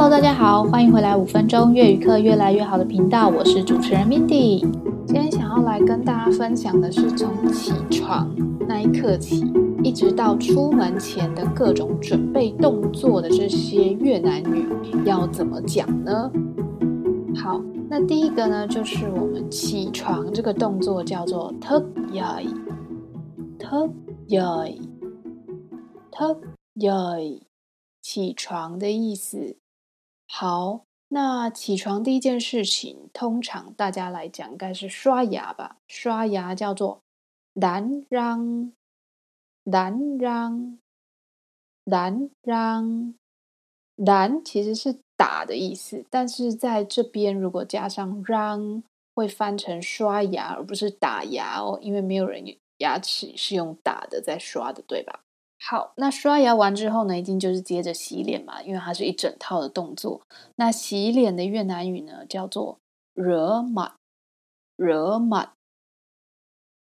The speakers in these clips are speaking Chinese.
Hello，大家好，欢迎回来五分钟粤语课越来越好的频道，我是主持人 Mindy。今天想要来跟大家分享的是从起床那一刻起，一直到出门前的各种准备动作的这些越南语要怎么讲呢？好，那第一个呢，就是我们起床这个动作叫做 thức dậy，thức dậy，thức dậy，起床的意思。好，那起床第一件事情，通常大家来讲，应该是刷牙吧？刷牙叫做 đánh răng，đánh răng，đánh răng，đánh 其实是打的意思，但是在这边如果加上嚷会翻成刷牙，而不是打牙哦，因为没有人牙齿是用打的在刷的，对吧？好，那刷牙完之后呢，一定就是接着洗脸嘛，因为它是一整套的动作。那洗脸的越南语呢，叫做 rửa mặt，rửa 马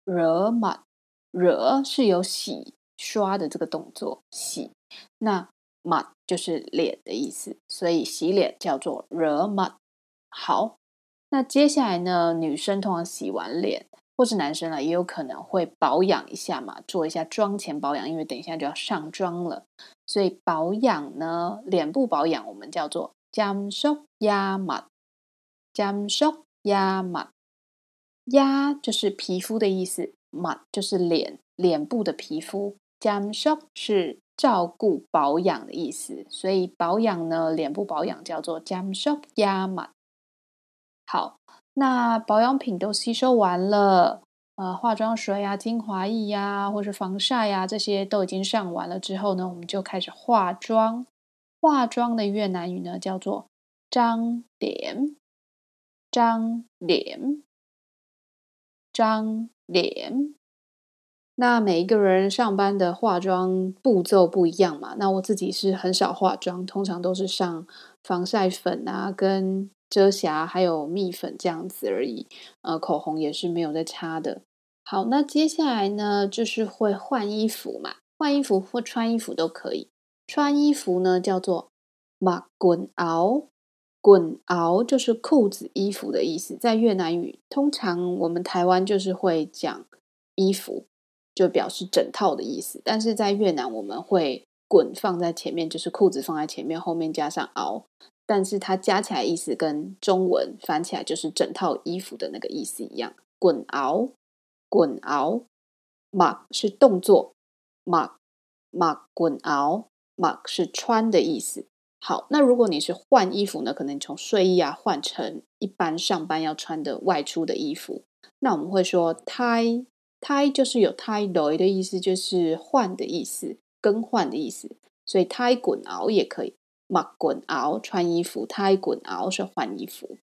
ra 马 ra 是有洗刷的这个动作，洗。那满就是脸的意思，所以洗脸叫做 rửa mặt。好，那接下来呢，女生通常洗完脸。或是男生了，也有可能会保养一下嘛，做一下妆前保养，因为等一下就要上妆了，所以保养呢，脸部保养我们叫做 chăm sóc da mặt，chăm sóc da mặt，da 就是皮肤的意思，am 就是脸，脸部的皮肤 jam shok 是照顾保养的意思，所以保养呢，脸部保养叫做 chăm sóc da mặt。好。那保养品都吸收完了，呃，化妆水呀、精华液呀，或是防晒呀，这些都已经上完了之后呢，我们就开始化妆。化妆的越南语呢叫做张脸”，“张脸”，“张脸。那每一个人上班的化妆步骤不一样嘛，那我自己是很少化妆，通常都是上防晒粉啊，跟遮瑕还有蜜粉这样子而已，呃，口红也是没有在擦的。好，那接下来呢，就是会换衣服嘛，换衣服或穿衣服都可以。穿衣服呢叫做 mặc quần áo，quần áo 就是裤子、衣服的意思。在越南语，通常我们台湾就是会讲衣服，就表示整套的意思。但是在越南，我们会滚放在前面，就是裤子放在前面，后面加上 áo。但是它加起来意思跟中文翻起来就是整套衣服的那个意思一样。quần áo，quần áo，mặc 是动作，mặc，mặc quần áo，mặc 是穿的意思。好，那如果你是换衣服呢？可能从睡衣啊换成一般上班要穿的外出的衣服，那我们会说 tie tie 就是有 thay đổi 的意思，就是换的意思，更换的意思。所以 tie 滚熬也可以。Mặc quần áo 穿衣服，thay quần áo 是换衣服。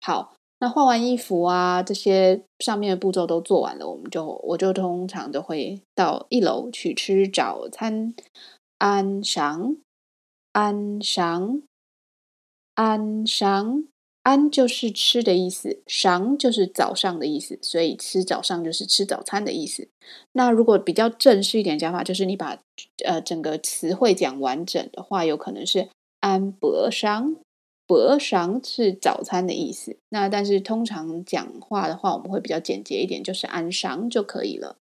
好，那换完衣服啊，这些上面的步骤都做完了，我们就我就通常都会到一楼去吃早餐。ăn sáng，ăn sáng，ăn sáng，ăn 就是吃的意思上就是早上的意思，所以吃早上就是吃早餐的意思。那如果比较正式一点讲法，就是你把呃整个词汇讲完整的话，有可能是。Ăn bữa sáng，bữa sáng 是早餐的意思。那但是通常讲话的话，我们会比较简洁一点，就是安商就可以了。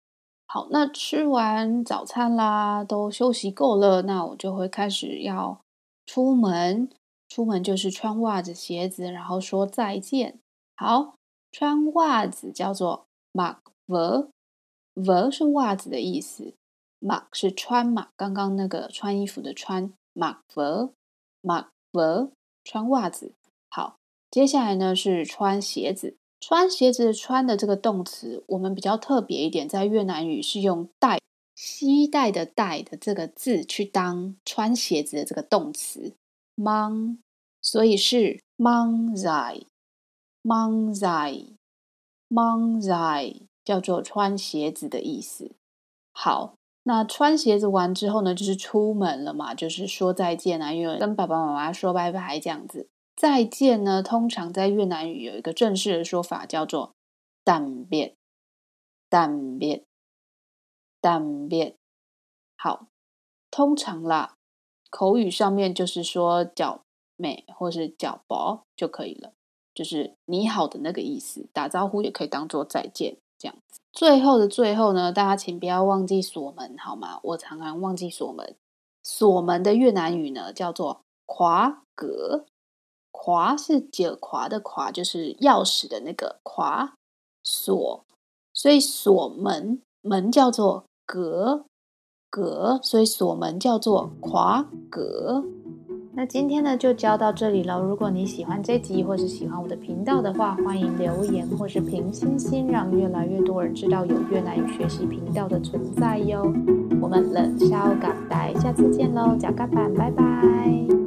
好，那吃完早餐啦，都休息够了，那我就会开始要出门。出门就是穿袜子、鞋子，然后说再见。好，穿袜子叫做 mặc vớ，vớ 是袜子的意思，mặc 是穿嘛，刚刚那个穿衣服的穿，mặc vớ。Mặc vớ 穿袜子，好，接下来呢是穿鞋子。穿鞋子穿的这个动词，我们比较特别一点，在越南语是用带携带的带的这个字去当穿鞋子的这个动词，mang，所以是 mang giày，mang giày，mang giày 叫做穿鞋子的意思。好。那穿鞋子完之后呢，就是出门了嘛，就是说再见啊，因为跟爸爸妈妈说拜拜这样子。再见呢，通常在越南语有一个正式的说法，叫做 tạm biệt，tạm biệt，tạm biệt。好，通常啦，口语上面就是说叫美或是叫薄就可以了，就是你好的那个意思。打招呼也可以当做再见这样子。最后的最后呢，大家请不要忘记锁门好吗？我常常忘记锁门。锁门的越南语呢叫做 khóa cửa，khóa 是解夸的夸就是钥匙的那个夸锁，所以锁门门叫做格格所以锁门叫做 khóa cửa。那今天呢就教到这里了。如果你喜欢这集或是喜欢我的频道的话，欢迎留言或是评星星，让越来越多人知道有越南语学习频道的存在哟。我们冷笑港台，下次见喽，贾嘎板，拜拜。